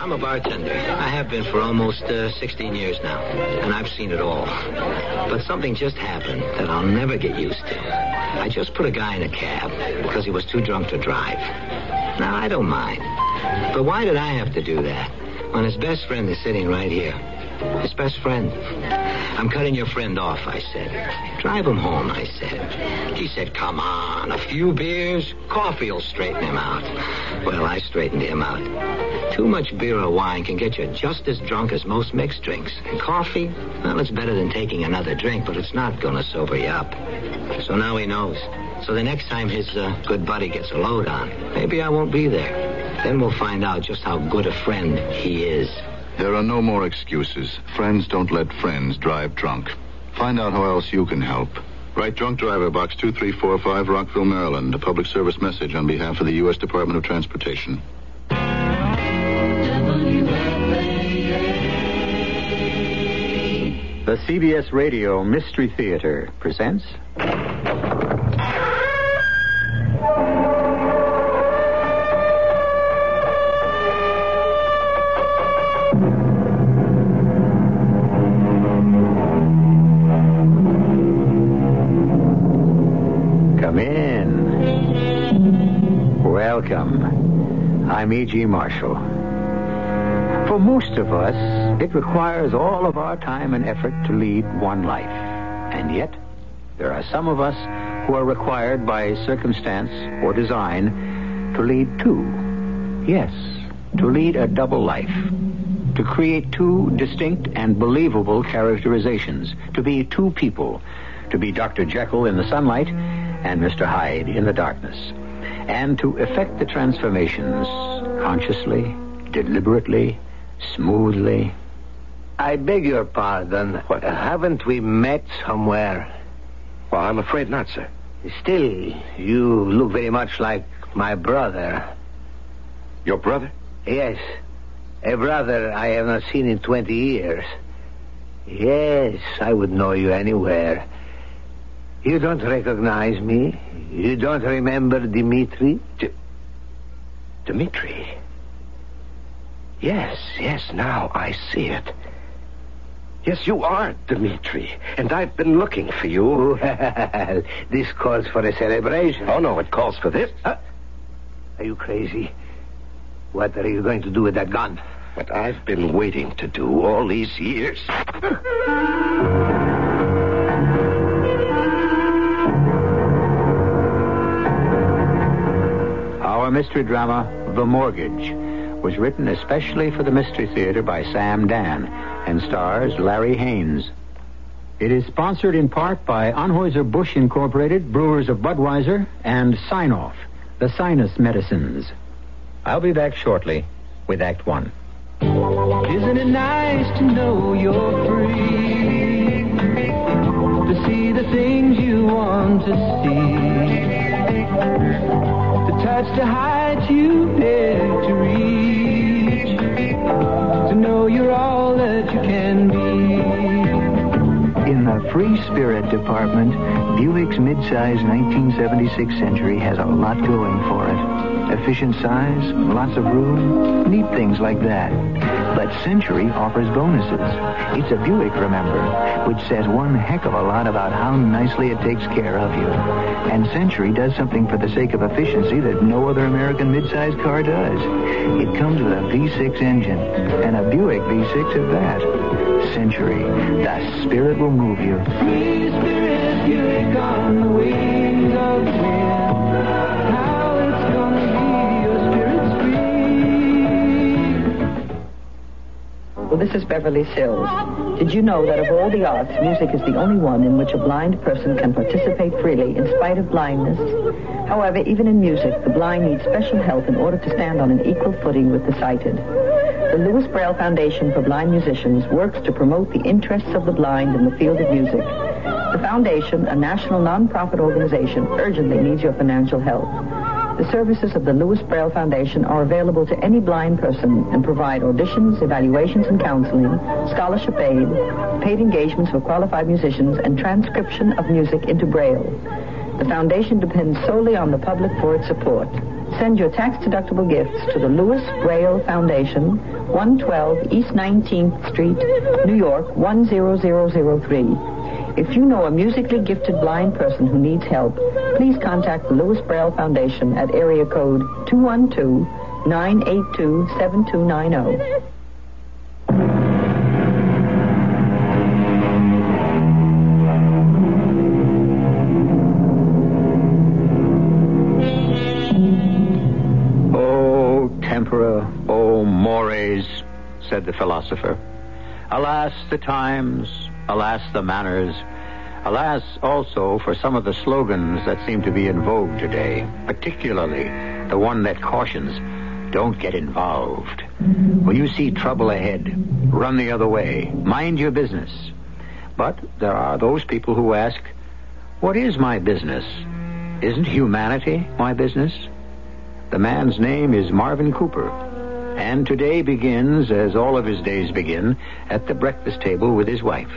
I'm a bartender. I have been for almost uh, 16 years now, and I've seen it all. But something just happened that I'll never get used to. I just put a guy in a cab because he was too drunk to drive. Now, I don't mind. But why did I have to do that when his best friend is sitting right here? His best friend. I'm cutting your friend off, I said. Drive him home, I said. He said, come on, a few beers, coffee will straighten him out. Well, I straightened him out. Too much beer or wine can get you just as drunk as most mixed drinks. And coffee, well, it's better than taking another drink, but it's not to sober you up. So now he knows. So the next time his uh, good buddy gets a load on, maybe I won't be there. Then we'll find out just how good a friend he is. There are no more excuses. Friends don't let friends drive drunk. Find out how else you can help. Write Drunk Driver, Box 2345, Rockville, Maryland. A public service message on behalf of the U.S. Department of Transportation. The CBS Radio Mystery Theater presents. I'm E.G. Marshall. For most of us, it requires all of our time and effort to lead one life. And yet, there are some of us who are required by circumstance or design to lead two. Yes, to lead a double life. To create two distinct and believable characterizations. To be two people. To be Dr. Jekyll in the sunlight and Mr. Hyde in the darkness. And to effect the transformations consciously, deliberately, smoothly. I beg your pardon. What? haven't we met somewhere? Well, I'm afraid not, sir. Still, you look very much like my brother. Your brother? Yes. A brother I have not seen in 20 years. Yes, I would know you anywhere. You don't recognize me? You don't remember Dimitri? D- Dimitri? Yes, yes, now I see it. Yes, you are Dmitri, and I've been looking for you. Well, this calls for a celebration. Oh, no, it calls for this. Huh? Are you crazy? What are you going to do with that gun? What I've been waiting to do all these years. Our mystery drama, The Mortgage, was written especially for the Mystery Theater by Sam Dann and stars Larry Haines. It is sponsored in part by Anheuser-Busch Incorporated, Brewers of Budweiser, and Sinoff, the sinus medicines. I'll be back shortly with Act One. Isn't it nice to know you're free? To see the things you want to see. To touch the heights you dare to reach. To know you're all that you can be. In the Free Spirit Department, Buick's midsize 1976 Century has a lot going for it. Efficient size, lots of room, neat things like that. But Century offers bonuses. It's a Buick, remember, which says one heck of a lot about how nicely it takes care of you. And Century does something for the sake of efficiency that no other American midsize car does. It comes with a V6 engine, and a Buick V6 at that. Century, the spirit will move you. Free spirit, Buick on the wings of wind. Well, this is Beverly Sills. Did you know that of all the arts, music is the only one in which a blind person can participate freely in spite of blindness? However, even in music, the blind need special help in order to stand on an equal footing with the sighted. The Louis Braille Foundation for Blind Musicians works to promote the interests of the blind in the field of music. The foundation, a national nonprofit organization, urgently needs your financial help. The services of the Louis Braille Foundation are available to any blind person and provide auditions, evaluations, and counseling, scholarship aid, paid engagements for qualified musicians, and transcription of music into Braille. The foundation depends solely on the public for its support. Send your tax-deductible gifts to the Louis Braille Foundation, 112 East 19th Street, New York, 10003. If you know a musically gifted blind person who needs help, please contact the Louis Braille Foundation at area code 212-982-7290. Oh, tempora, oh, mores, said the philosopher. Alas, the times, alas, the manners, alas, also, for some of the slogans that seem to be in vogue today, particularly the one that cautions, don't get involved. When you see trouble ahead, run the other way, mind your business. But there are those people who ask, what is my business? Isn't humanity my business? The man's name is Marvin Cooper. And today begins, as all of his days begin, at the breakfast table with his wife.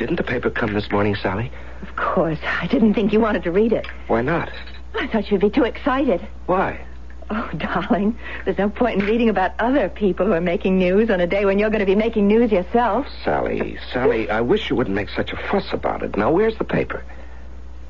Didn't the paper come this morning, Sally? Of course. I didn't think you wanted to read it. Why not? I thought you'd be too excited. Why? Oh, darling, there's no point in reading about other people who are making news on a day when you're going to be making news yourself. Sally, Sally, I wish you wouldn't make such a fuss about it. Now, where's the paper?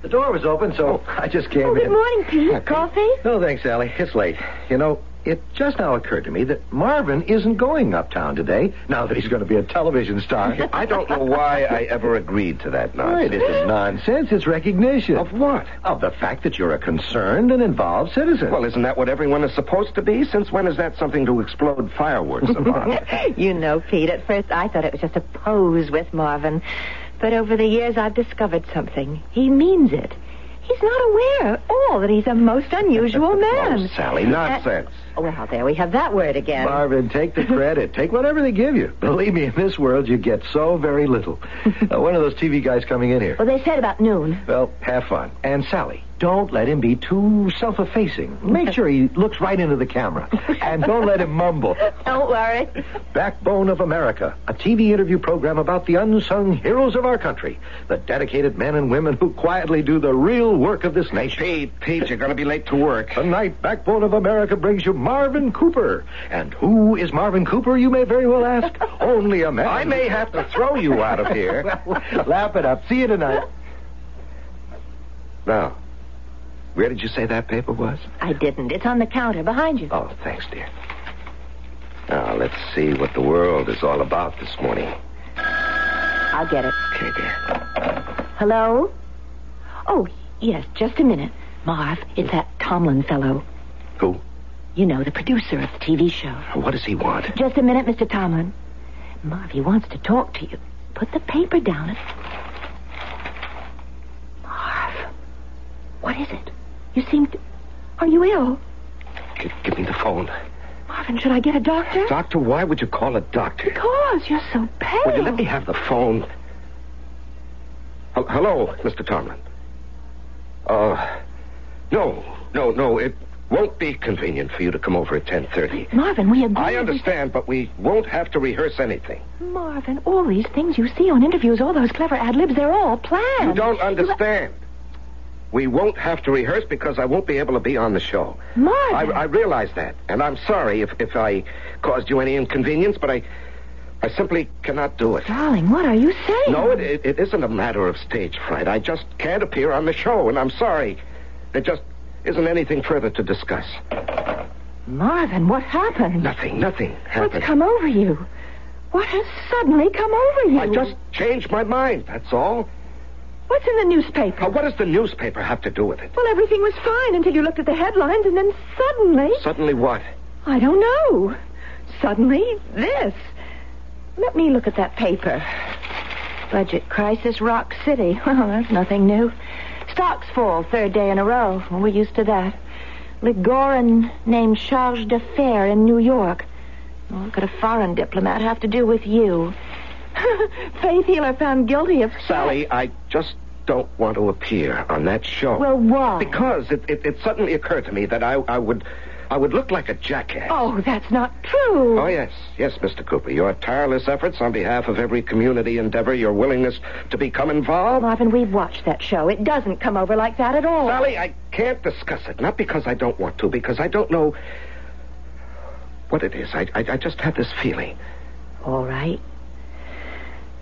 The door was open, so oh. I just came in. Oh, good in. morning, Pete. Hi, Pete. Coffee? No, thanks, Sally. It's late. You know, it just now occurred to me that Marvin isn't going uptown today, now that he's going to be a television star. I don't know why I ever agreed to that nonsense. It isn't nonsense. It's recognition. Of what? Of the fact that you're a concerned and involved citizen. Well, isn't that what everyone is supposed to be? Since when is that something to explode fireworks about? you know, Pete, at first I thought it was just a pose with Marvin. But over the years, I've discovered something. He means it. He's not aware at all that he's a most unusual man. Oh, Sally, nonsense. Uh, well, there we have that word again. Marvin, take the credit. take whatever they give you. Believe me, in this world, you get so very little. Uh, when are those TV guys coming in here? Well, they said about noon. Well, have fun. And Sally, don't let him be too self-effacing. Make sure he looks right into the camera. And don't let him mumble. Don't worry. Backbone of America, a TV interview program about the unsung heroes of our country, the dedicated men and women who quietly do the real work of this nation. Pete, Pete, you're going to be late to work. Tonight, Backbone of America brings you Marvin Cooper. And who is Marvin Cooper, you may very well ask? Only a man. I may have to throw you out of here. well, laugh it up. See you tonight. Now, where did you say that paper was? I didn't. It's on the counter behind you. Oh, thanks, dear. Now, let's see what the world is all about this morning. I'll get it. Okay, dear. Hello? Oh, yes, just a minute. Marv, it's that Tomlin fellow. Who? You know, the producer of the TV show. What does he want? Just a minute, Mr. Tomlin. Marv, he wants to talk to you. Put the paper down. Marv, what is it? You seem to... Are you ill? G- give me the phone. Marvin, should I get a doctor? Doctor, why would you call a doctor? Because you're so pale. Will you let me have the phone? Hel- Hello, Mr. Tomlin. Uh, no, no, no. It won't be convenient for you to come over at 10.30. Marvin, we agreed... I understand, but we won't have to rehearse anything. Marvin, all these things you see on interviews, all those clever ad libs, they're all planned. You don't understand. We won't have to rehearse because I won't be able to be on the show. Marvin. I realize that, and I'm sorry if, if I caused you any inconvenience, but I, I simply cannot do it. Darling, what are you saying? No, it, it, it isn't a matter of stage fright. I just can't appear on the show, and I'm sorry. There just isn't anything further to discuss. Marvin, what happened? Nothing, nothing happened. What's come over you? What has suddenly come over you? I just changed my mind, that's all. What's in the newspaper? Now, what does the newspaper have to do with it? Well, everything was fine until you looked at the headlines, and then suddenly... Suddenly what? I don't know. Suddenly, this. Let me look at that paper. Budget crisis, Rock City. Well, that's nothing new. stocks fall third day in a row. Well, we're used to that. Ligorin named Charge d'Affaires in New York. Well, what could a foreign diplomat have to do with you? Faith Healer found guilty of... Sally, I just don't want to appear on that show. Well, why? Because it, it, it suddenly occurred to me that I, I would I would look like a jackass. Oh, that's not true. Oh, yes. Yes, Mr. Cooper. Your tireless efforts on behalf of every community endeavor, your willingness to become involved. Marvin, we've watched that show. It doesn't come over like that at all. Sally, I can't discuss it. Not because I don't want to, because I don't know what it is. I, I, I just have this feeling. All right.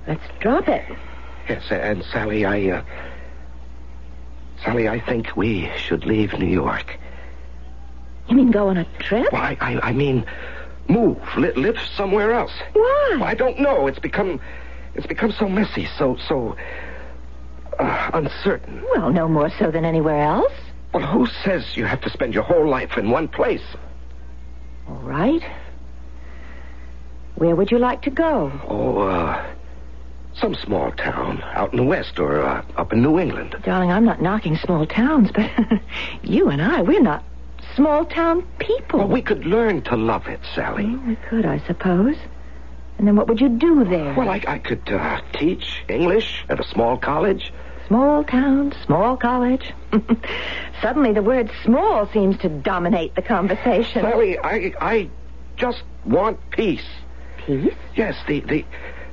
Let's drop it. Yes, and Sally, I, uh, Sally, I think we should leave New York. You mean go on a trip? Why, I, I mean, move, li- live somewhere else. Why? Well, I don't know. It's become, it's become so messy, so, so uh, uncertain. Well, no more so than anywhere else. Well, who says you have to spend your whole life in one place? All right. Where would you like to go? Oh, uh, some small town out in the west or uh, up in New England. Darling, I'm not knocking small towns, but you and I, we're not small town people. Well, we could learn to love it, Sally. Well, we could, I suppose. And then what would you do there? Well, I, I could uh, teach English at a small college. Small town, small college. Suddenly the word small seems to dominate the conversation. Sally, I, I just want peace. Peace? Yes, the, the,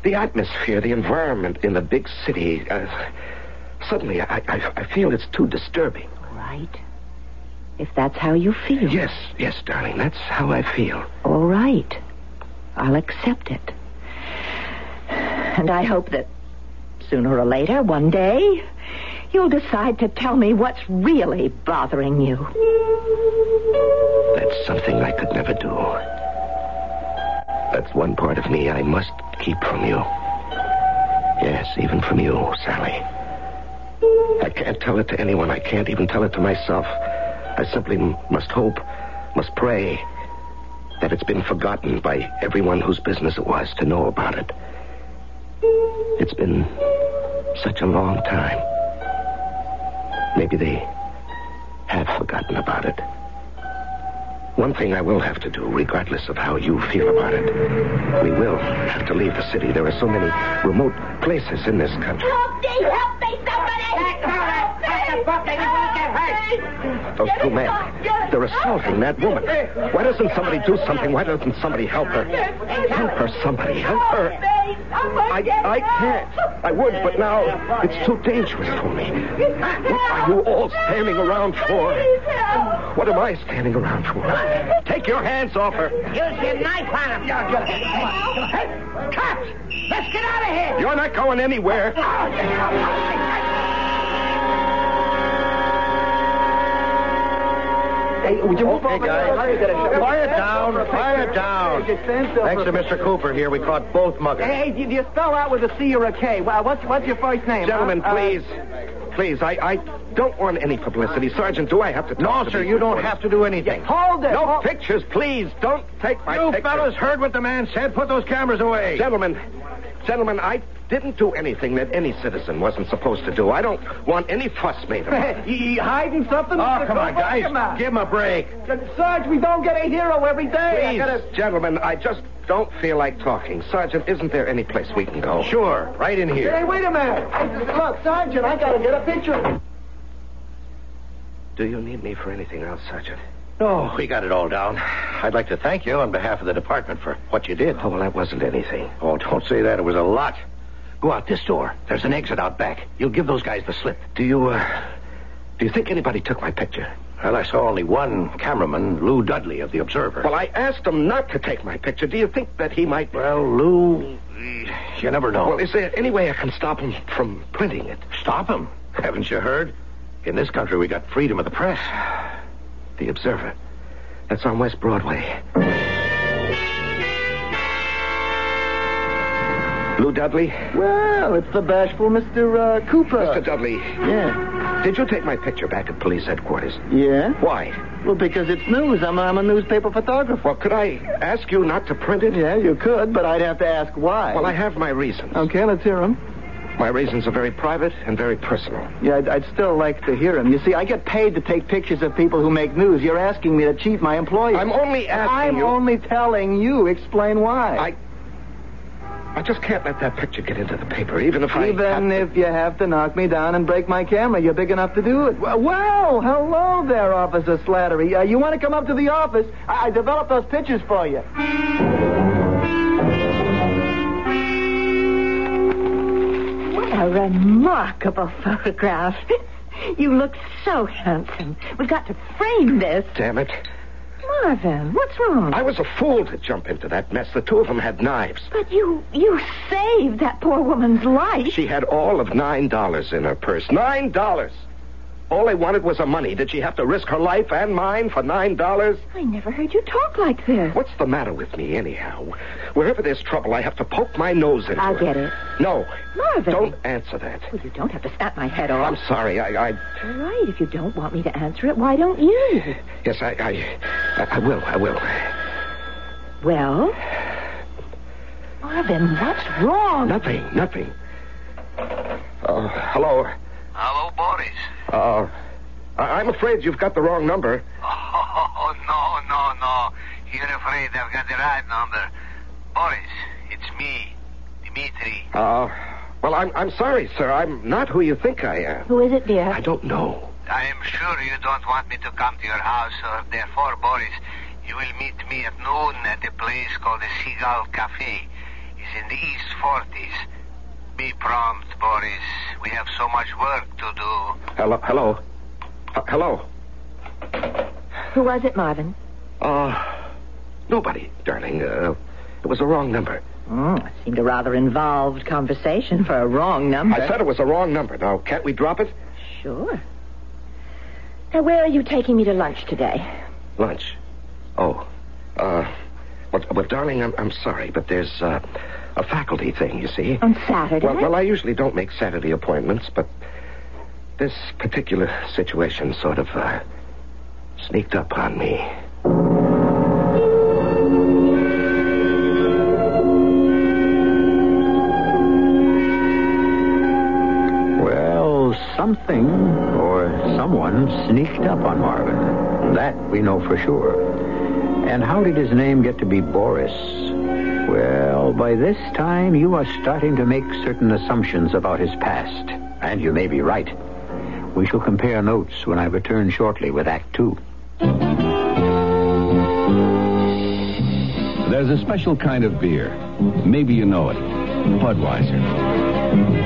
the atmosphere, the environment in the big city. Uh, suddenly, I, I, I feel it's too disturbing. Right. If that's how you feel. Yes, yes, darling, that's how I feel. All right. I'll accept it. And I hope that sooner or later, one day, you'll decide to tell me what's really bothering you. That's something I could never do. That's one part of me I must keep from you. Yes, even from you, Sally. I can't tell it to anyone. I can't even tell it to myself. I simply must hope, must pray that it's been forgotten by everyone whose business it was to know about it. It's been such a long time. Maybe they have forgotten about it. One thing I will have to do, regardless of how you feel about it, we will have to leave the city. There are so many remote places in this country. Help me! Help me, somebody! Those two men, they're assaulting that woman. Why doesn't somebody do something? Why doesn't somebody help her? Help her, somebody. Help her. I, I can't. I would, but now it's too dangerous for me. What are you all standing around for? What am I standing around for? Take your hands off her. Use your knife on him. Hey, cops! Let's get out of here! You're not going anywhere. Hey, would you move Okay, over guys. there? Quiet down, quiet down. Thanks to Mr. Cooper here, we caught both muggers. Hey, do you spell out with a C or a K? Well, what's what's your first name? Gentlemen, huh? Uh, please. Please, I, I don't want any publicity. Sergeant, do I have to talk No, to sir, you don't have to do anything. hold it. No hold- pictures, please. Don't take my You pictures. fellas heard what the man said. Put those cameras away. Gentlemen, gentlemen, I didn't do anything that any citizen wasn't supposed to do. I don't want any fuss made about it. You, hiding something? Oh, Mr. come on, Cooper? guys. Come on. Give him a break. Uh, Sarge, we don't get a hero every day. I Please, gotta... gentlemen, I just don't feel like talking. Sergeant, isn't there any place we can go? Sure, right in here. Hey, wait a minute. Look, Sergeant, I gotta get a picture. Do you need me for anything else, Sergeant? No, we got it all down. I'd like to thank you on behalf of the department for what you did. Oh, well, that wasn't anything. Oh, don't say that. It was a lot. Go out this door. There's an exit out back. You'll give those guys the slip. Do you, uh, do you think anybody took my picture? Well, I saw only one cameraman, Lou Dudley of the Observer. Well, I asked him not to take my picture. Do you think that he might... Well, Lou, you never know. Well, is there any way I can stop him from printing it? Stop him. Haven't you heard? In this country, we got freedom of the press. The Observer. That's on West Broadway. Lou Dudley? Well, it's the bashful Mr. Uh, Cooper. Mr. Dudley, Yeah. did you take my picture back at police headquarters? Yeah? Why? Well, because it's news. I'm, I'm a newspaper photographer. Well, could I ask you not to print it? Yeah, you could, but I'd have to ask why. Well, I have my reasons. Okay, let's hear them. My reasons are very private and very personal. Yeah, I'd, I'd still like to hear them. You see, I get paid to take pictures of people who make news. You're asking me to cheat my employer. I'm only asking I'm you- only telling you. Explain why. I. I just can't let that picture get into the paper, even if I. Even if you have to knock me down and break my camera, you're big enough to do it. Well, well hello there, Officer Slattery. Uh, you want to come up to the office? I, I developed those pictures for you. What a remarkable photograph. You look so handsome. We've got to frame this. Damn it. Marvin, what's wrong? I was a fool to jump into that mess. The two of them had knives. But you you saved that poor woman's life. She had all of nine dollars in her purse. Nine dollars! All they wanted was her money. Did she have to risk her life and mine for nine dollars? I never heard you talk like this. What's the matter with me, anyhow? Wherever there's trouble, I have to poke my nose into I'll it. get it. No. Marvin. Don't answer that. Well, you don't have to snap my head off. I'm sorry. I, I All right, if you don't want me to answer it, why don't you? yes, I, I, I, I will. I will. Well, Marvin, what's wrong? Nothing. Nothing. Uh, hello. Hello, Boris. Uh, I- I'm afraid you've got the wrong number. Oh, no, no, no. You're afraid I've got the right number. Boris, it's me, Dmitri. Uh, well, I'm, I'm sorry, sir. I'm not who you think I am. Who is it, dear? I don't know. I am sure you don't want me to come to your house, so therefore, Boris, you will meet me at noon at a place called the Seagull Cafe. It's in the East Forties. Be prompt, Boris. We have so much work to do. Hello. Hello. Uh, hello. Who was it, Marvin? Uh, nobody, darling. Uh, it was a wrong number. Oh, it seemed a rather involved conversation for a wrong number. I said it was a wrong number. Now, can't we drop it? Sure. Now, where are you taking me to lunch today? Lunch. Oh. Uh, well, well darling, I'm, I'm sorry, but there's uh, a faculty thing, you see. On Saturday? Well, well, I usually don't make Saturday appointments, but this particular situation sort of uh, sneaked up on me. Well, something or someone sneaked up on Marvin. That we know for sure. And how did his name get to be Boris? Well, by this time you are starting to make certain assumptions about his past. And you may be right. We shall compare notes when I return shortly with Act Two. There's a special kind of beer. Maybe you know it. Budweiser.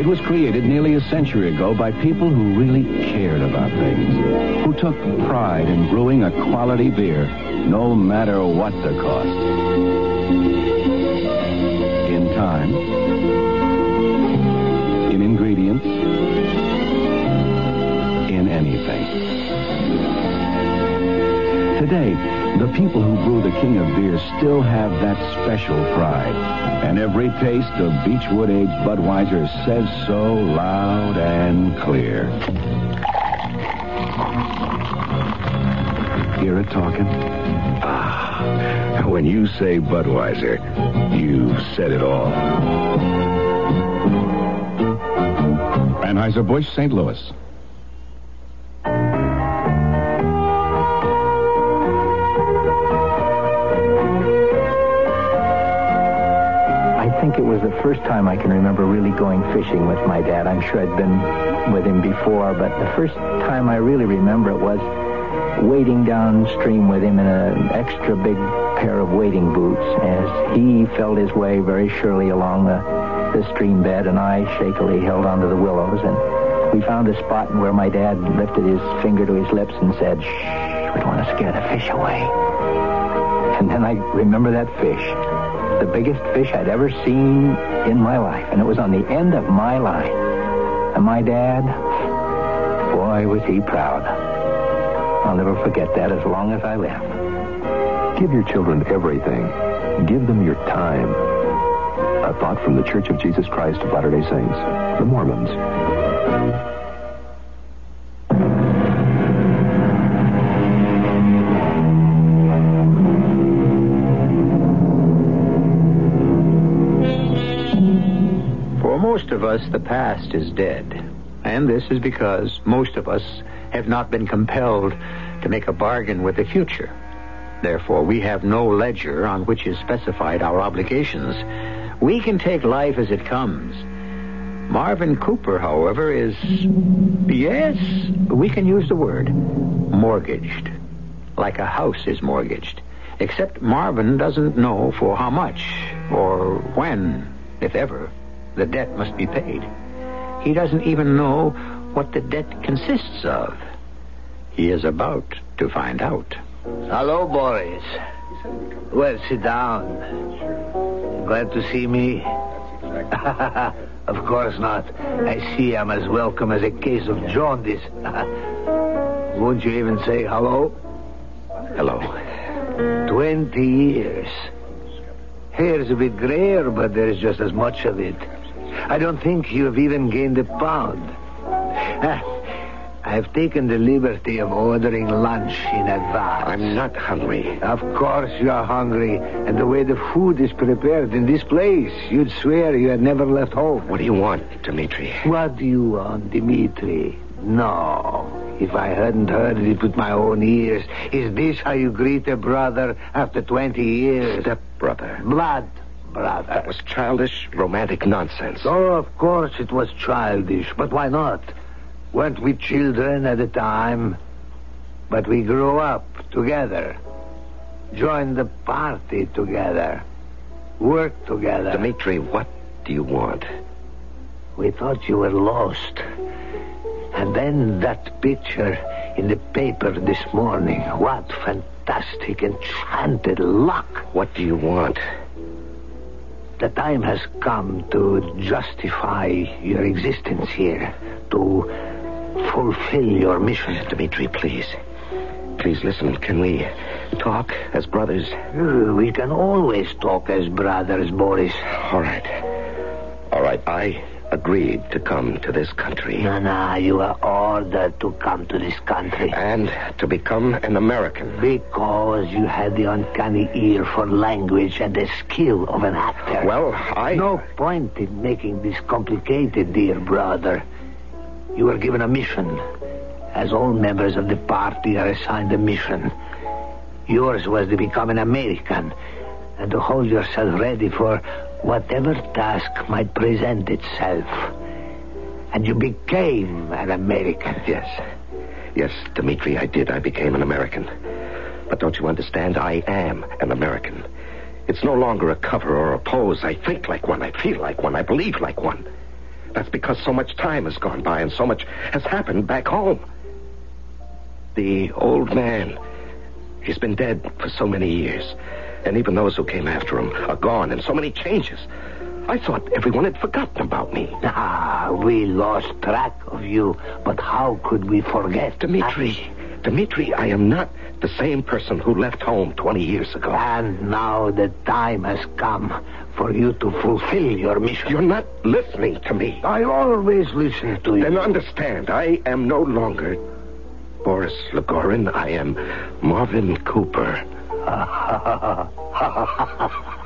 It was created nearly a century ago by people who really cared about things, who took pride in brewing a quality beer, no matter what the cost. In time, in ingredients, in anything. Today, the people who brew the king of Beers still have that special pride. And every taste of Beechwood Aged Budweiser says so loud and clear. Hear it talking? Ah, when you say Budweiser, you've said it all. Anheuser-Busch, St. Louis. First time I can remember really going fishing with my dad. I'm sure I'd been with him before, but the first time I really remember it was wading downstream with him in an extra big pair of wading boots as he felt his way very surely along the, the stream bed and I shakily held onto the willows and we found a spot where my dad lifted his finger to his lips and said, shh, we don't want to scare the fish away. And then I remember that fish the biggest fish I'd ever seen in my life, and it was on the end of my line. And my dad, boy, was he proud. I'll never forget that as long as I live. Give your children everything. Give them your time. A thought from the Church of Jesus Christ of Latter-day Saints, the Mormons. Us, the past is dead. And this is because most of us have not been compelled to make a bargain with the future. Therefore, we have no ledger on which is specified our obligations. We can take life as it comes. Marvin Cooper, however, is, yes, we can use the word, mortgaged. Like a house is mortgaged. Except Marvin doesn't know for how much, or when, if ever, the debt must be paid. He doesn't even know what the debt consists of. He is about to find out. Hello, Boris. Well, sit down. Glad to see me? of course not. I see I'm as welcome as a case of jaundice. Won't you even say hello? Hello. Twenty years. Hair's a bit grayer, but there's just as much of it. I don't think you've even gained a pound. Ah, I've taken the liberty of ordering lunch in advance. I'm not hungry. Of course you're hungry. And the way the food is prepared in this place, you'd swear you had never left home. What do you want, Dmitri? What do you want, Dmitri? No. If I hadn't heard it with my own ears, is this how you greet a brother after 20 years? Step brother. Blood brother. That was childish, romantic nonsense. Oh, of course it was childish, but why not? Weren't we children at the time? But we grew up together, joined the party together, worked together. Dmitri, what do you want? We thought you were lost. And then that picture in the paper this morning. What fantastic, enchanted luck. What do you want? The time has come to justify your existence here, to fulfill your mission. Dmitri, please. Please listen. Can we talk as brothers? Uh, We can always talk as brothers, Boris. All right. All right. I agreed to come to this country. No, no, you are ordered to come to this country. And to become an American. Because you had the uncanny ear for language and the skill of an actor. Well, I. No point in making this complicated, dear brother. You were given a mission. As all members of the party are assigned a mission. Yours was to become an American and to hold yourself ready for whatever task might present itself. And you became an American. Yes. Yes, Dmitri, I did. I became an American. But don't you understand? I am an American. It's no longer a cover or a pose. I think like one. I feel like one. I believe like one. That's because so much time has gone by and so much has happened back home. The old man, he's been dead for so many years. And even those who came after him are gone and so many changes. I thought everyone had forgotten about me. Ah, we lost track of you. But how could we forget? Dmitri, Dmitri, I am not the same person who left home 20 years ago. And now the time has come for you to fulfill your mission. You're not listening to me. I always listen to you. Then understand, I am no longer Boris Legorin. I am Marvin Cooper.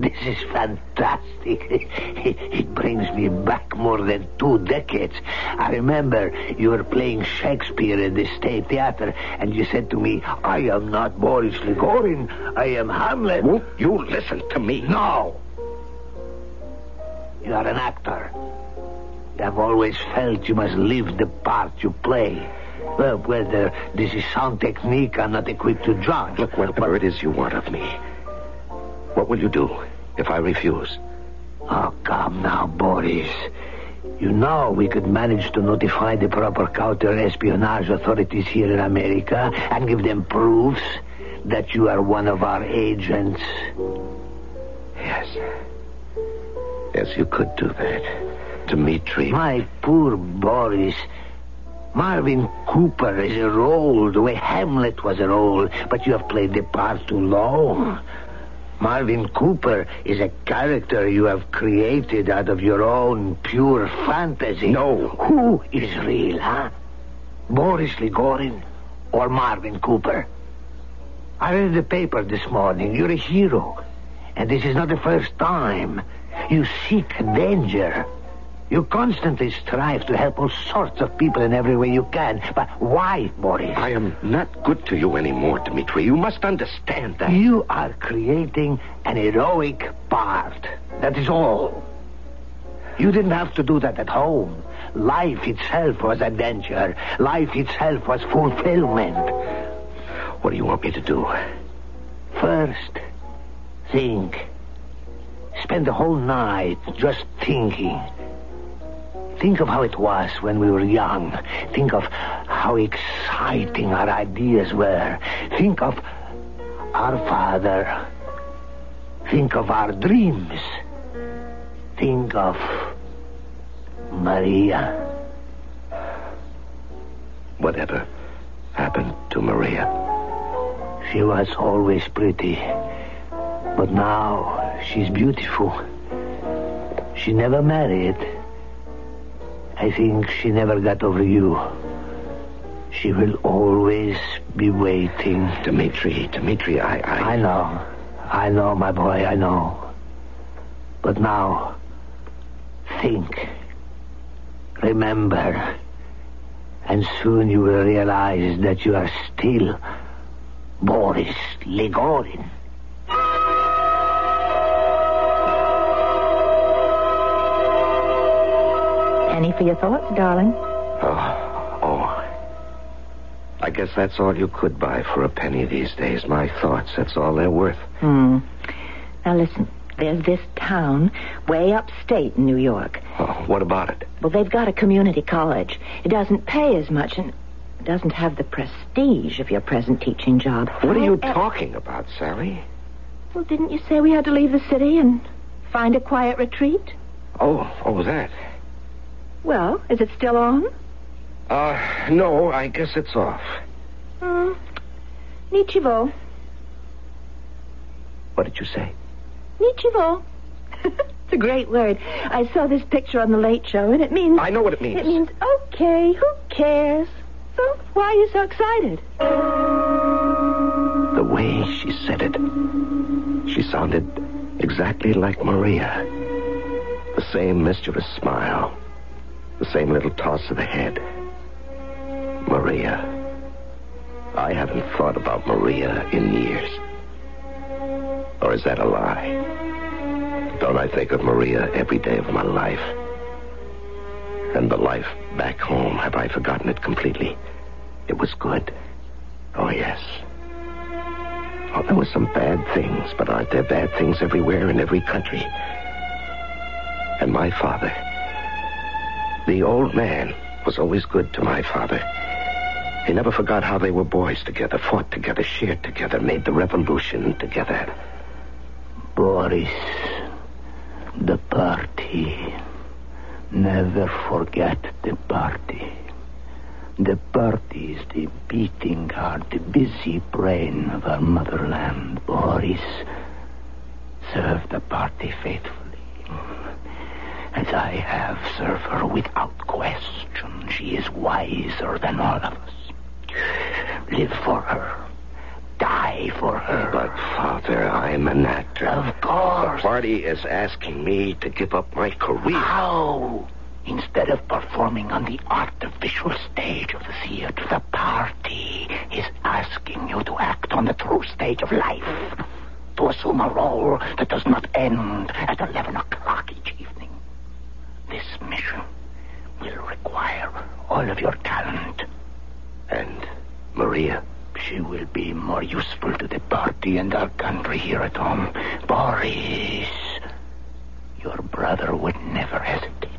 This is fantastic. It brings me back more than two decades. I remember you were playing Shakespeare at the State Theater, and you said to me, I am not Boris Legorin. I am Hamlet. Won't you listen to me? No. You are an actor. You have always felt you must live the part you play. Well, whether this is sound technique, I'm not equipped to judge. Look, whatever it is you want of me, what will you do if I refuse? Oh, come now, Boris. You know we could manage to notify the proper counter-espionage authorities here in America and give them proofs that you are one of our agents. Yes. Yes, you could do that. Dmitri. My poor Boris. Marvin Cooper is a role the way Hamlet was a role, but you have played the part too long. Marvin Cooper is a character you have created out of your own pure fantasy. No. Who is real, huh? Boris Ligorin or Marvin Cooper? I read the paper this morning. You're a hero. And this is not the first time. You seek danger. You constantly strive to help all sorts of people in every way you can. But why, Boris? I am not good to you anymore, Dmitri. You must understand that. You are creating an heroic part. That is all. You didn't have to do that at home. Life itself was adventure. Life itself was fulfillment. What do you want me to do? First, think. Spend the whole night just thinking. Think of how it was when we were young. Think of how exciting our ideas were. Think of our father. Think of our dreams. Think of Maria. Whatever happened to Maria? She was always pretty. But now she's beautiful. She never married. I think she never got over you. She will always be waiting. Dmitri, Dmitri, I, I... I know. I know, my boy, I know. But now, think. Remember. And soon you will realize that you are still Boris Ligorin. Any for your thoughts, darling? Oh, oh. I guess that's all you could buy for a penny these days. My thoughts, that's all they're worth. Hmm. Now listen, there's this town way upstate in New York. Oh, what about it? Well, they've got a community college. It doesn't pay as much and doesn't have the prestige of your present teaching job. What are you However- talking about, Sally? Well, didn't you say we had to leave the city and find a quiet retreat? Oh, oh, that. Well, is it still on? Uh, no, I guess it's off. Hmm. Nichivo. What did you say? Nichivo. it's a great word. I saw this picture on the Late Show, and it means. I know what it means. It means okay. Who cares? So why are you so excited? The way she said it, she sounded exactly like Maria. The same mischievous smile, the same little toss of the head. Maria. I haven't thought about Maria in years. Or is that a lie? Don't I think of Maria every day of my life? And the life back home, have I forgotten it completely? It was good. Oh, yes. Oh, there were some bad things, but aren't there bad things everywhere in every country? And my father, the old man, was always good to my father. He never forgot how they were boys together, fought together, shared together, made the revolution together. Boris, the party. Never forget the party. The party is the beating heart, the busy brain of our motherland. Boris, serve the party faithfully. As I have served her without question. She is wiser than all of us. Live for her. Die for her. But, Father, I'm an actor. Of course. The party is asking me to give up my career. How? Instead of performing on the artificial stage of the theater, the party is asking you to act on the true stage of life. To assume a role that does not end at 11 o'clock. This mission will require all of your talent. And Maria? She will be more useful to the party and our country here at home. Boris, your brother would never hesitate.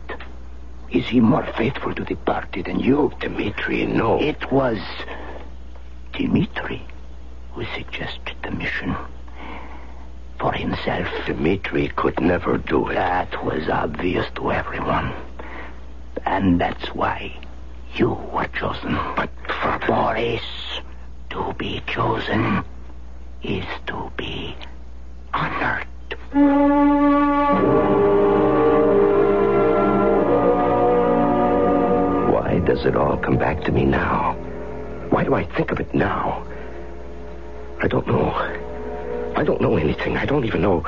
Is he more faithful to the party than you? Dmitri, no. It was Dmitri who suggested the mission. For himself. Dmitri could never do it. That was obvious to everyone. And that's why you were chosen. But, Father... Boris, to be chosen is to be honored. Why does it all come back to me now? Why do I think of it now? I don't know. I don't know anything. I don't even know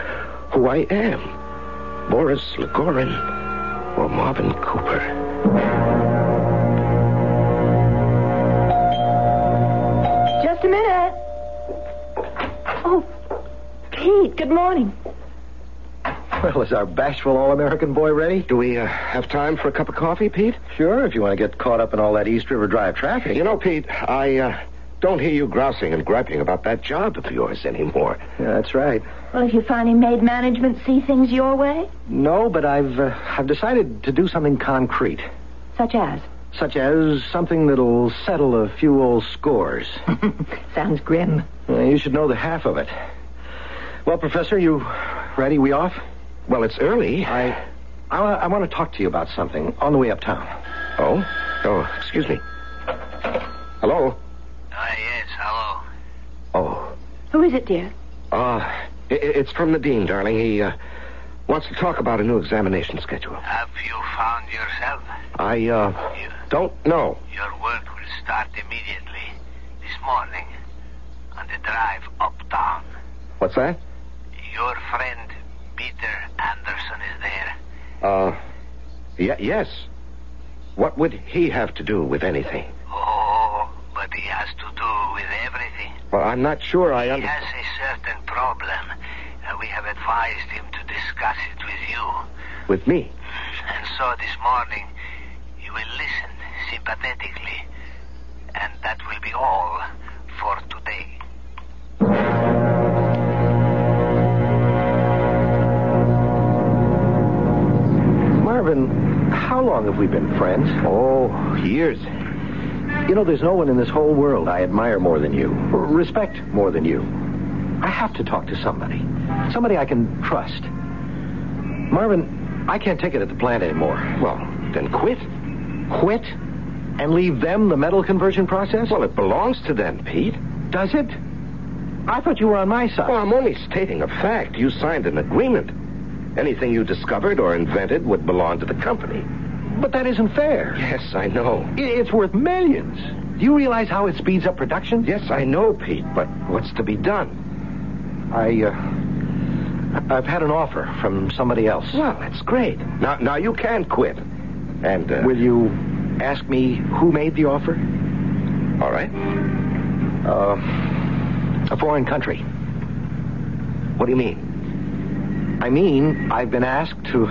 who I am. Boris Legorin or Marvin Cooper. Just a minute. Oh, Pete, good morning. Well, is our bashful all-American boy ready? Do we uh, have time for a cup of coffee, Pete? Sure, if you want to get caught up in all that East River Drive traffic. You know, Pete, I uh, don't hear you grousing and griping about that job of yours anymore. Yeah, that's right. Well, have you finally made management see things your way? No, but I've uh, I've decided to do something concrete, Such as? such as something that'll settle a few old scores. Sounds grim. Uh, you should know the half of it. Well, Professor, you ready? We off? Well, it's early. I I, I want to talk to you about something on the way uptown. Oh? Oh, excuse me. Hello? Ah, yes, hello. Oh. Who is it, dear? Uh, i- it's from the dean, darling. He uh, wants to talk about a new examination schedule. Have you found yourself? I uh, don't know. Your work will start immediately this morning on the drive uptown. What's that? Your friend Peter Anderson is there. Uh, yeah, yes. What would he have to do with anything? Oh, but he has to do with everything. Well, I'm not sure I understand. He has a certain problem, and we have advised him to discuss it with you. With me? And so this morning, you will listen sympathetically, and that will be all for today. Marvin, how long have we been friends? Oh, years. You know, there's no one in this whole world I admire more than you, or respect more than you. I have to talk to somebody. Somebody I can trust. Marvin, I can't take it at the plant anymore. Well, then quit. Quit? And leave them the metal conversion process? Well, it belongs to them, Pete. Does it? I thought you were on my side. Well, I'm only stating a fact. You signed an agreement. Anything you discovered or invented would belong to the company. But that isn't fair. Yes, I know. It's worth millions. Do you realize how it speeds up production? Yes, I know, Pete, but what's to be done? I, uh, I've had an offer from somebody else. Well, that's great. Now, now you can quit. And, uh, Will you ask me who made the offer? all right. Uh, a foreign country. What do you mean? I mean, I've been asked to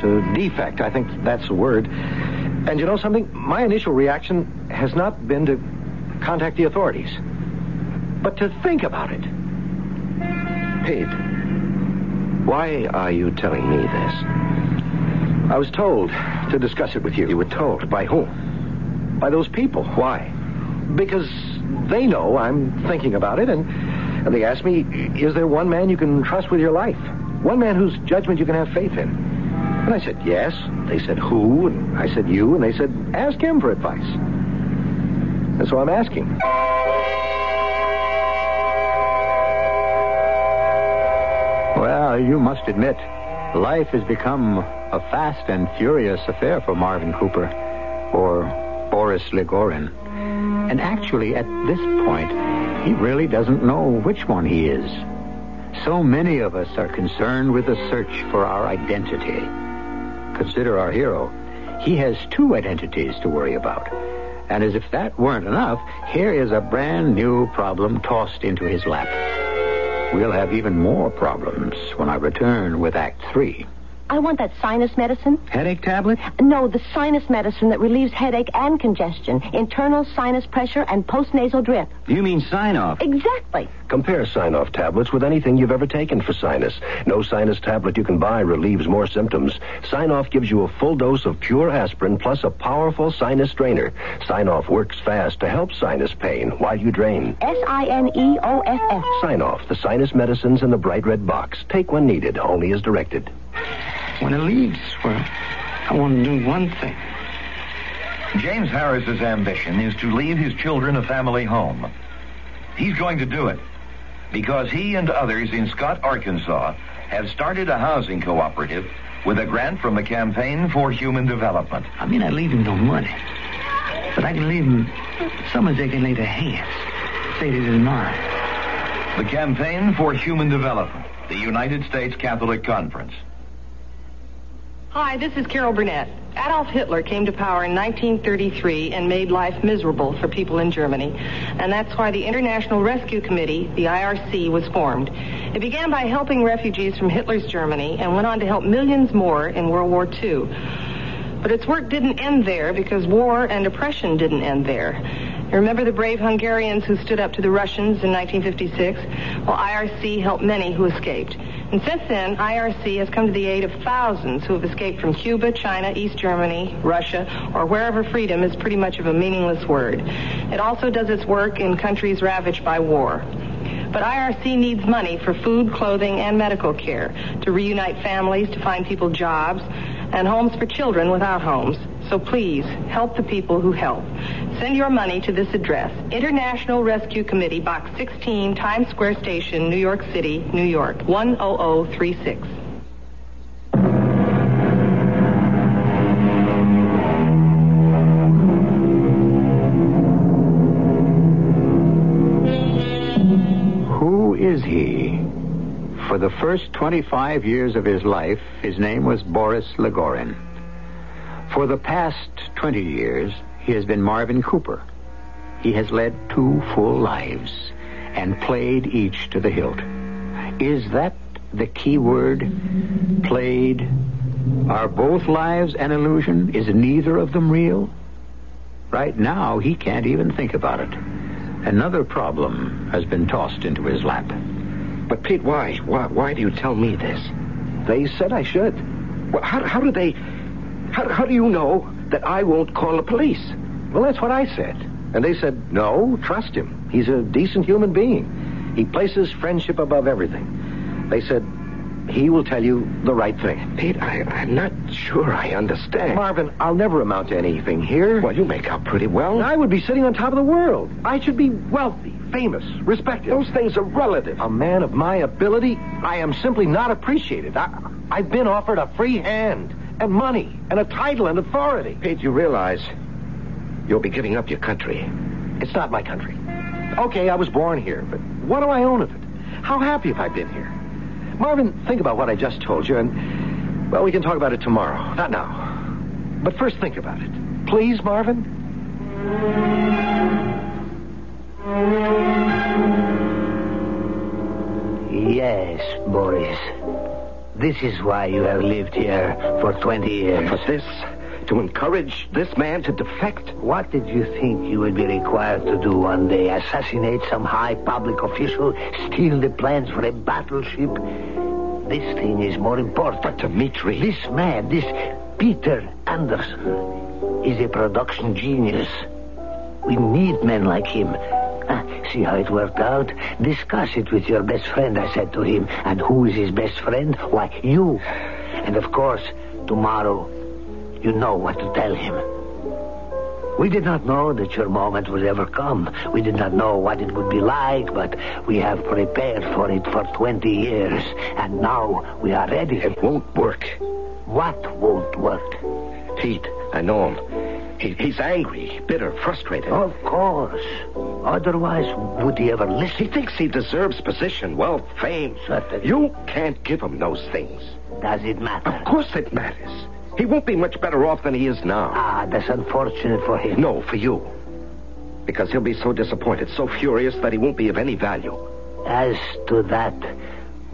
to defect. I think that's the word. And you know something? My initial reaction has not been to contact the authorities, but to think about it. Pete, why are you telling me this? I was told to discuss it with you. You were told. By whom? By those people. Why? Because they know I'm thinking about it, and, and they asked me, is there one man you can trust with your life? One man whose judgment you can have faith in? And I said, yes. They said, who? And I said, you. And they said, ask him for advice. And so I'm asking. Well, you must admit, life has become a fast and furious affair for Marvin Cooper, or Boris Legorin. And actually, at this point, he really doesn't know which one he is. So many of us are concerned with the search for our identity. Consider our hero. He has two identities to worry about. And as if that weren't enough, here is a brand new problem tossed into his lap. We'll have even more problems when I return with Act Three. I want that sinus medicine. Headache tablet? No, the sinus medicine that relieves headache and congestion, internal sinus pressure, and postnasal drip. You mean Sine Off? Exactly. Compare Sine-Off tablets with anything you've ever taken for sinus. No sinus tablet you can buy relieves more symptoms. Sine-Off gives you a full dose of pure aspirin plus a powerful sinus drainer. Sine-Off works fast to help sinus pain while you drain. S I N E O F F. Sine-Off, the sinus medicines in the bright red box. Take when needed, only as directed. When it leaves, well, I want to do one thing. James Harris's ambition is to leave his children a family home. He's going to do it because he and others in Scott, Arkansas have started a housing cooperative with a grant from the Campaign for Human Development. I mean, I leave him no money, but I can leave him somewhere they can lay their hands. Say this is mine. The Campaign for Human Development, the United States Catholic Conference. Hi, this is Carol Burnett. Adolf Hitler came to power in 1933 and made life miserable for people in Germany. And that's why the International Rescue Committee, the IRC, was formed. It began by helping refugees from Hitler's Germany and went on to help millions more in World War II. But its work didn't end there because war and oppression didn't end there. You remember the brave Hungarians who stood up to the Russians in 1956? Well, IRC helped many who escaped. And since then, IRC has come to the aid of thousands who have escaped from Cuba, China, East Germany, Russia, or wherever freedom is pretty much of a meaningless word. It also does its work in countries ravaged by war. But IRC needs money for food, clothing, and medical care, to reunite families, to find people jobs, and homes for children without homes. So please, help the people who help. Send your money to this address, International Rescue Committee, Box 16, Times Square Station, New York City, New York, 10036. Who is he? For the first 25 years of his life, his name was Boris Legorin. For the past 20 years, he has been Marvin Cooper. He has led two full lives and played each to the hilt. Is that the key word? Played? Are both lives an illusion? Is neither of them real? Right now, he can't even think about it. Another problem has been tossed into his lap. But, Pete, why? Why, why do you tell me this? They said I should. Well, how, how do they. How, how do you know that I won't call the police? Well, that's what I said. And they said, no, trust him. He's a decent human being. He places friendship above everything. They said, he will tell you the right thing. Pete, I, I'm not sure I understand. Marvin, I'll never amount to anything here. Well, you make out pretty well. I would be sitting on top of the world. I should be wealthy, famous, respected. Those things are relative. A man of my ability, I am simply not appreciated. I, I've been offered a free hand and money and a title and authority. Pete, you realize you'll be giving up your country. It's not my country. Okay, I was born here, but what do I own of it? How happy have I been here? Marvin, think about what I just told you, and, well, we can talk about it tomorrow. Not now. But first, think about it. Please, Marvin? Yes, Boris. This is why you have lived here for 20 years. For this? To encourage this man to defect? What did you think you would be required to do one day? Assassinate some high public official? Steal the plans for a battleship? This thing is more important. But Dmitri... This man, this Peter Anderson, is a production genius. We need men like him. See how it worked out? Discuss it with your best friend, I said to him. And who is his best friend? Why, you. And of course, tomorrow, you know what to tell him. We did not know that your moment would ever come. We did not know what it would be like, but we have prepared for it for 20 years. And now we are ready. It won't work. What won't work? Pete, I know him. He, he's angry, bitter, frustrated. Of course. Otherwise, would he ever listen? He thinks he deserves position, wealth, fame. Certainly. You can't give him those things. Does it matter? Of course it matters. He won't be much better off than he is now. Ah, that's unfortunate for him. No, for you. Because he'll be so disappointed, so furious that he won't be of any value. As to that,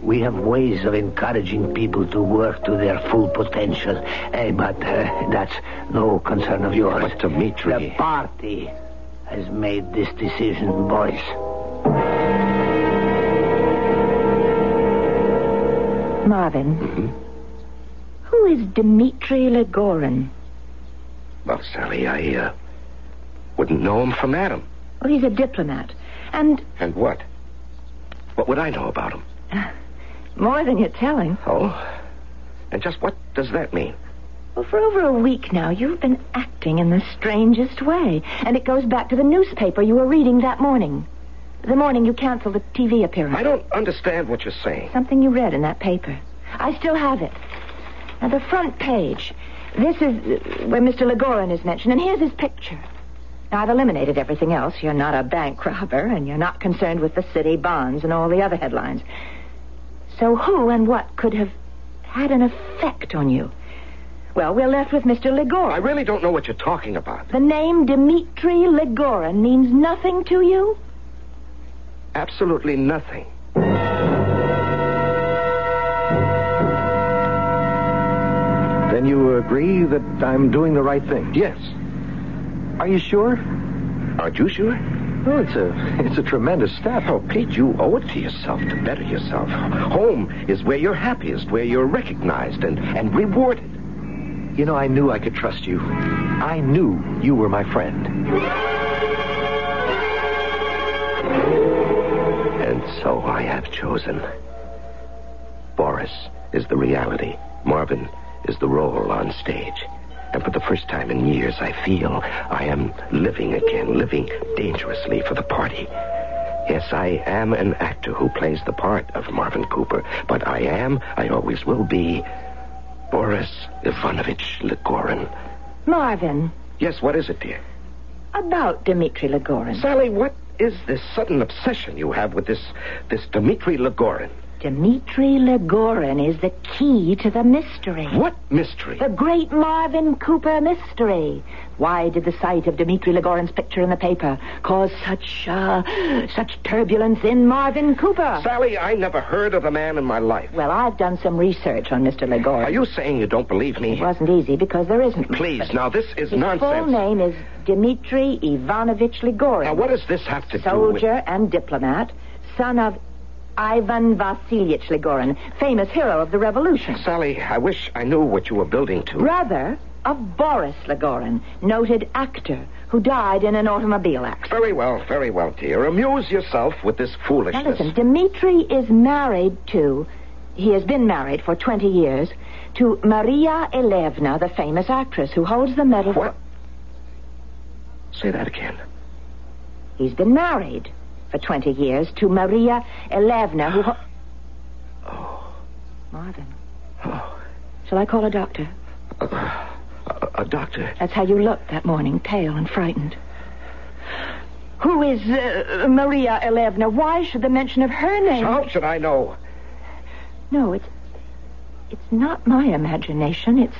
we have ways of encouraging people to work to their full potential. Eh, but uh, that's no concern of yours. But Dmitri... The party has made this decision, boys. Marvin. Mm-hmm. Who is Dmitri Legorin? Well, Sally, I uh, wouldn't know him from Adam. Oh, he's a diplomat. And And what? What would I know about him? More than you're telling. Oh? And just what does that mean? Well, for over a week now, you've been acting in the strangest way. And it goes back to the newspaper you were reading that morning. The morning you canceled the TV appearance. I don't understand what you're saying. Something you read in that paper. I still have it. Now, the front page. This is uh, where Mr. Legorin is mentioned, and here's his picture. Now, I've eliminated everything else. You're not a bank robber, and you're not concerned with the city bonds and all the other headlines. So who and what could have had an effect on you? Well, we're left with Mr. Legorin. I really don't know what you're talking about. The name Dmitri Legorin means nothing to you? Absolutely nothing. Then you agree that I'm doing the right thing? Yes. Are you sure? Aren't you sure? Well, it's a it's a tremendous step. Oh, Pete, you owe it to yourself to better yourself. Home is where you're happiest, where you're recognized and, and rewarded. You know, I knew I could trust you. I knew you were my friend. And so I have chosen. Boris is the reality. Marvin is the role on stage. And for the first time in years, I feel I am living again, living dangerously for the party. Yes, I am an actor who plays the part of Marvin Cooper, but I am, I always will be, Boris Ivanovich Legorin. Marvin, Yes, what is it, dear? about Dmitri Legorin. Sally, what is this sudden obsession you have with this this Dmitri Legorin? Dmitri Legorin is the key to the mystery. What mystery? The great Marvin Cooper mystery. Why did the sight of Dmitri Legorin's picture in the paper cause such, uh, such turbulence in Marvin Cooper? Sally, I never heard of the man in my life. Well, I've done some research on Mr. Legorin. Are you saying you don't believe me? It wasn't easy because there isn't. Please, now this is His nonsense. His full name is Dmitri Ivanovich Legorin. Now, what does this have to do with... Soldier and diplomat, son of Ivan Vasilyich Legorin, famous hero of the revolution. Sally, I wish I knew what you were building to. Brother of Boris Legorin, noted actor who died in an automobile accident. Very well, very well, dear. Amuse yourself with this Now foolishness. listen, Dmitri is married to, he has been married for 20 years, to Maria Elevna, the famous actress who holds the medal. What? Say that again. He's been married for 20 years to Maria Elevna, who. Ho- Oh. Marvin. Shall I call a doctor? A, a doctor. That's how you looked that morning, pale and frightened. Who is uh, Maria Elevna? Why should the mention of her name? How should I know? No, it's it's not my imagination. It's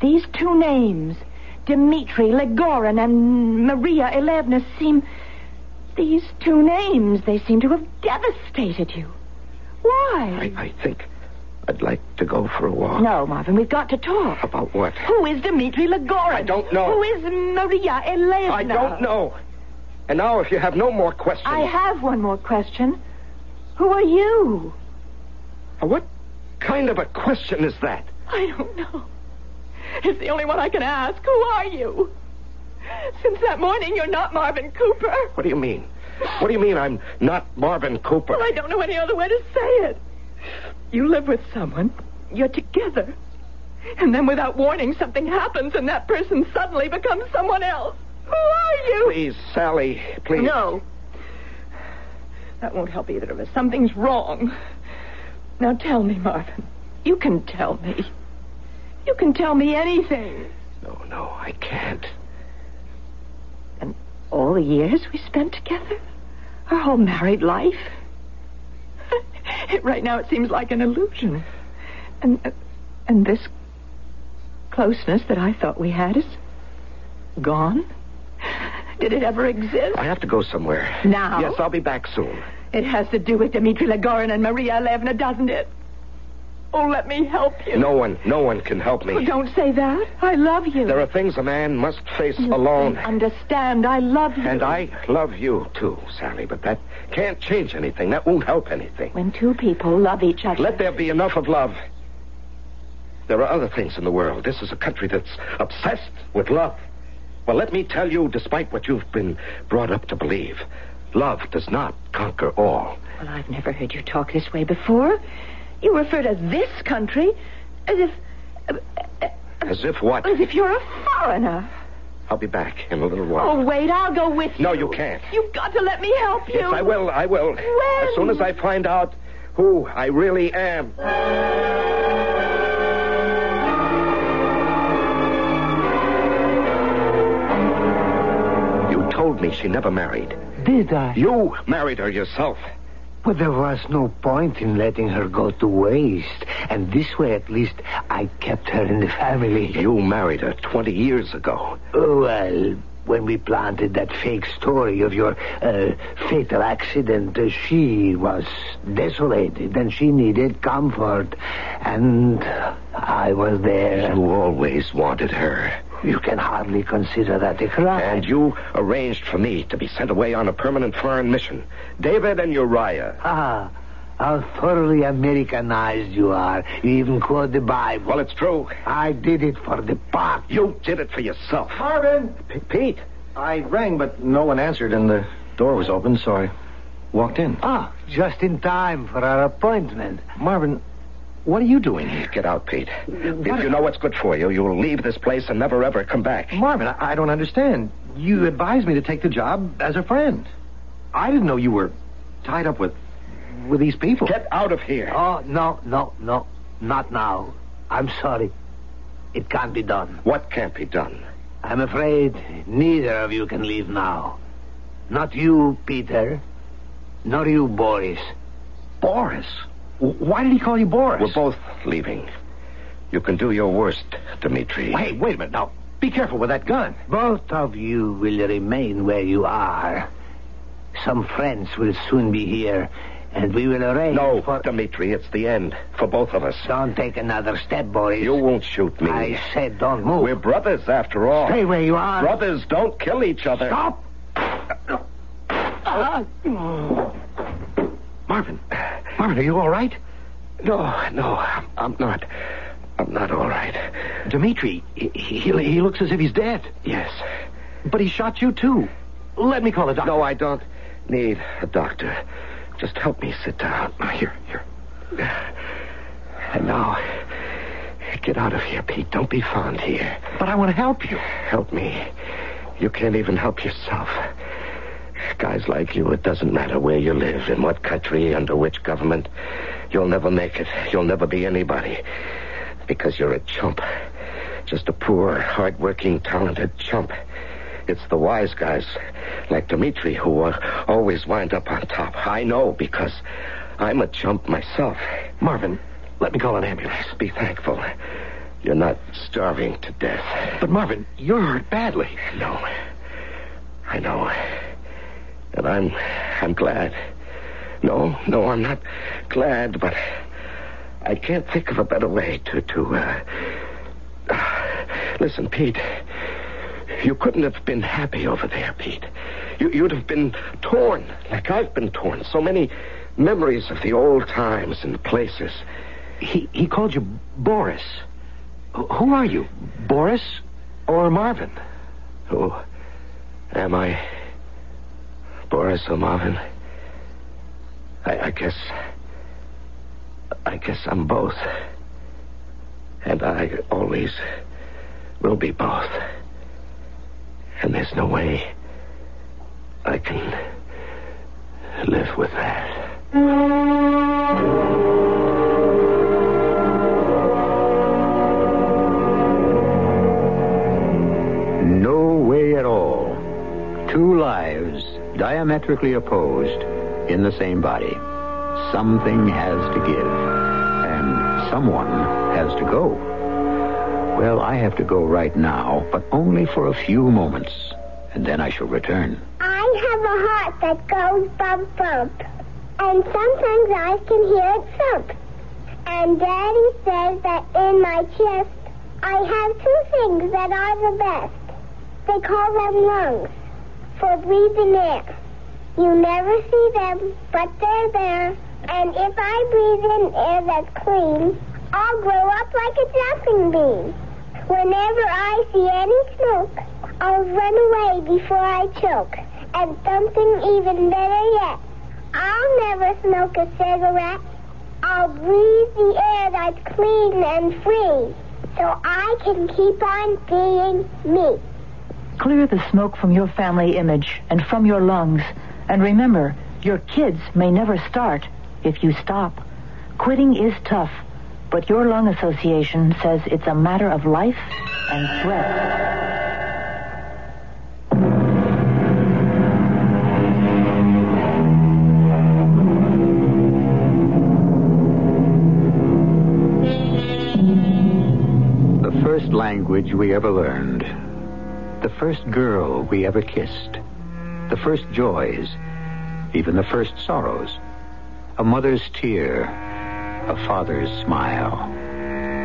these two names, Dmitri Legorin and Maria Elevna, seem these two names. They seem to have devastated you. Why? I, I think I'd like to go for a walk. No, Marvin, we've got to talk. About what? Who is Dmitri Legorin? I don't know. Who is Maria Elena? I don't know. And now, if you have no more questions. I have one more question. Who are you? Uh, what kind of a question is that? I don't know. It's the only one I can ask. Who are you? Since that morning, you're not Marvin Cooper. What do you mean? What do you mean I'm not Marvin Cooper? Well, I don't know any other way to say it. You live with someone. You're together. And then without warning, something happens and that person suddenly becomes someone else. Who are you? Please, Sally, please. No. That won't help either of us. Something's wrong. Now tell me, Marvin. You can tell me. You can tell me anything. No, no, I can't. All the years we spent together? Our whole married life? right now it seems like an illusion. And and this closeness that I thought we had is gone? Did it ever exist? I have to go somewhere. Now? Yes, I'll be back soon. It has to do with Dmitri Legorin and Maria Elevna, doesn't it? Oh, let me help you. No one, no one can help Oh, me. don't say that. I love you. There are things a man must face You alone. understand. I love you. And I love you, too, Sally, but that can't change anything. That won't help anything. When two people love each other. Let there be enough of love. There are other things in the world. This is a country that's obsessed with love. Well, let me tell you, despite what you've been brought up to believe, love does not conquer all. Well, I've never heard you talk this way before. You refer to this country as if. Uh, as if what? as if you're a foreigner. I'll be back in a little while. Oh, wait, I'll go with you. No, you can't. You've got to let me help you. Yes, I will. I will. When? As soon as I find out who I really am. You told me she never married. Did I? You married her yourself. But there was no point in letting her go to waste. And this way, at least, I kept her in the family. You married her 20 years ago. Oh, well, when we planted that fake story of your uh, fatal accident, uh, she was desolated and she needed comfort. And I was there. You always wanted her. You can hardly consider that a crime. And you arranged for me to be sent away on a permanent foreign mission. David and Uriah. Ah, how thoroughly Americanized you are. You even quote the Bible. Well, it's true. I did it for the part. You did it for yourself. Marvin! P- Pete! I rang, but no one answered, and the door was open, so I walked in. Ah, just in time for our appointment. Marvin, what are you doing here? Get out, Pete. If you know what's good for you, you'll leave this place and never ever come back. Marvin, I, I don't understand. You advised me to take the job as a friend. I didn't know you were tied up with with these people. Get out of here. Oh, no, no, no. Not now. I'm sorry. It can't be done. What can't be done? I'm afraid neither of you can leave now. Not you, Peter. Nor you, Boris. Boris? W- Why did he call you Boris? We're both leaving. You can do your worst, Dmitri. Wait, wait a minute. Now, be careful with that gun. Both of you will remain where you are. Some friends will soon be here, and we will arrange No, for... Dmitri, it's the end for both of us. Don't take another step, Boris. You won't shoot me. I said don't move. We're brothers, after all. Stay where you are. Brothers don't kill each other. Stop! Ah. Marvin. Marvin, are you all right? No, no, I'm, not. I'm not all right. Dmitri, he, he, he looks as if he's dead. Yes. But he shot you, too. Let me call a doctor. No, I don't need a doctor. Just help me sit down. Here, here. And now, get out of here, Pete. Don't be fond here. But I want to help you. Help me. You can't even help yourself. Guys like you, it doesn't matter where you live, in what country, under which government. You'll never make it. You'll never be anybody. Because you're a chump. Just a poor, hard-working, talented chump. It's the wise guys, like Dmitri, who uh, always wind up on top. I know, because I'm a chump myself. Marvin, let me call an ambulance. Be thankful. You're not starving to death. But, Marvin, you're hurt badly. No. I know. And I'm I'm glad. No, no, I'm not glad, but I can't think of a better way to to uh, Listen, Pete. You couldn't have been happy over there, Pete. You, you'd have been torn, like I've been torn. So many memories of the old times and places. He he called you Boris. Who are you? Boris or Marvin? Who am I? Boris or Marvin? I, I guess. I guess I'm both. And I always will be both. And there's no way I can live with that. No way at all. Two lives diametrically opposed in the same body. Something has to give, and someone has to go. Well, I have to go right now, but only for a few moments, and then I shall return. I have a heart that goes bump bump. And sometimes I can hear it thump. And Daddy says that in my chest I have two things that are the best. They call them lungs for breathing air. You never see them, but they're there. And if I breathe in air that's clean, I'll grow up like a jumping bean. Whenever I see any smoke, I'll run away before I choke. And something even better yet, I'll never smoke a cigarette. I'll breathe the air that's clean and free, so I can keep on being me. Clear the smoke from your family image and from your lungs. And remember, your kids may never start if you stop. Quitting is tough, but your lung association says it's a matter of life and breath. language we ever learned the first girl we ever kissed, the first joys, even the first sorrows, a mother's tear, a father's smile.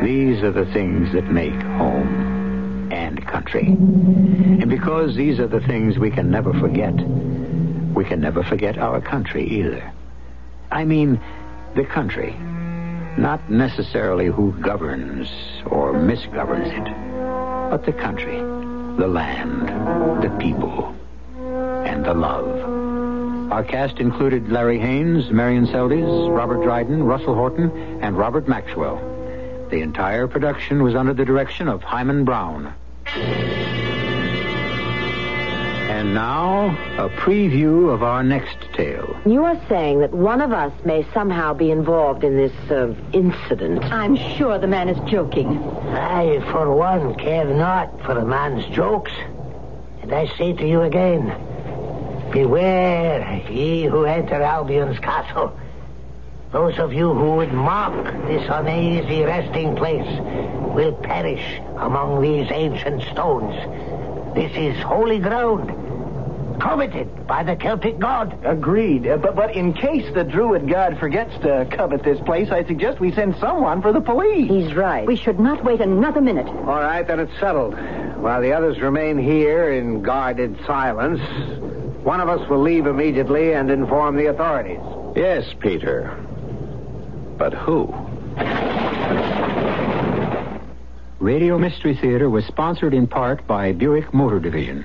These are the things that make home and country. And because these are the things we can never forget, we can never forget our country either. I mean, the country. Not necessarily who governs or misgoverns it, but the country, the land, the people, and the love. Our cast included Larry Haines, Marion Seldes, Robert Dryden, Russell Horton, and Robert Maxwell. The entire production was under the direction of Himan Brown. And now, a preview of our next tale. You are saying that one of us may somehow be involved in this uh, incident. I'm sure the man is joking. I, for one, care not for a man's jokes. And I say to you again, beware ye who enter Albion's castle. Those of you who would mock this uneasy resting place will perish among these ancient stones. This is holy ground, coveted by the Celtic god. Agreed. Uh, but, but in case the druid god forgets to covet this place, I suggest we send someone for the police. He's right. We should not wait another minute. All right, then it's settled. While the others remain here in guarded silence, one of us will leave immediately and inform the authorities. Yes, Peter. But who? Radio Mystery Theater was sponsored in part by Buick Motor Division.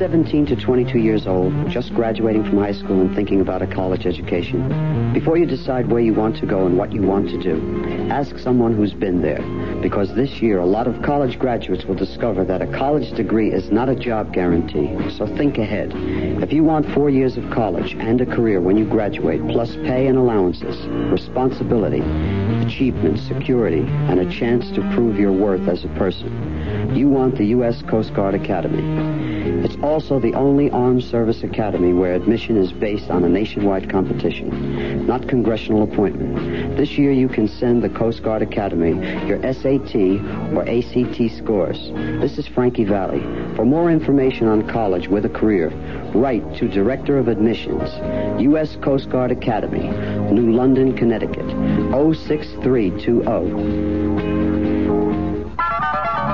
17 to 22 years old, just graduating from high school and thinking about a college education? Before you decide where you want to go and what you want to do, ask someone who's been there. Because this year, a lot of college graduates will discover that a college degree is not a job guarantee. So think ahead. If you want four years of college and a career when you graduate, plus pay and allowances, responsibility, achievement, security, and a chance to prove your worth as a person, you want the U.S. Coast Guard Academy. It's also the only armed service academy where admission is based on a nationwide competition, not congressional appointment. This year you can send the Coast Guard Academy your SAT or ACT scores. This is Frankie Valli. For more information on college with a career, write to Director of Admissions, U.S. Coast Guard Academy, New London, Connecticut, 06320.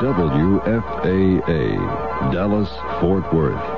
WFAA, Dallas, Fort Worth.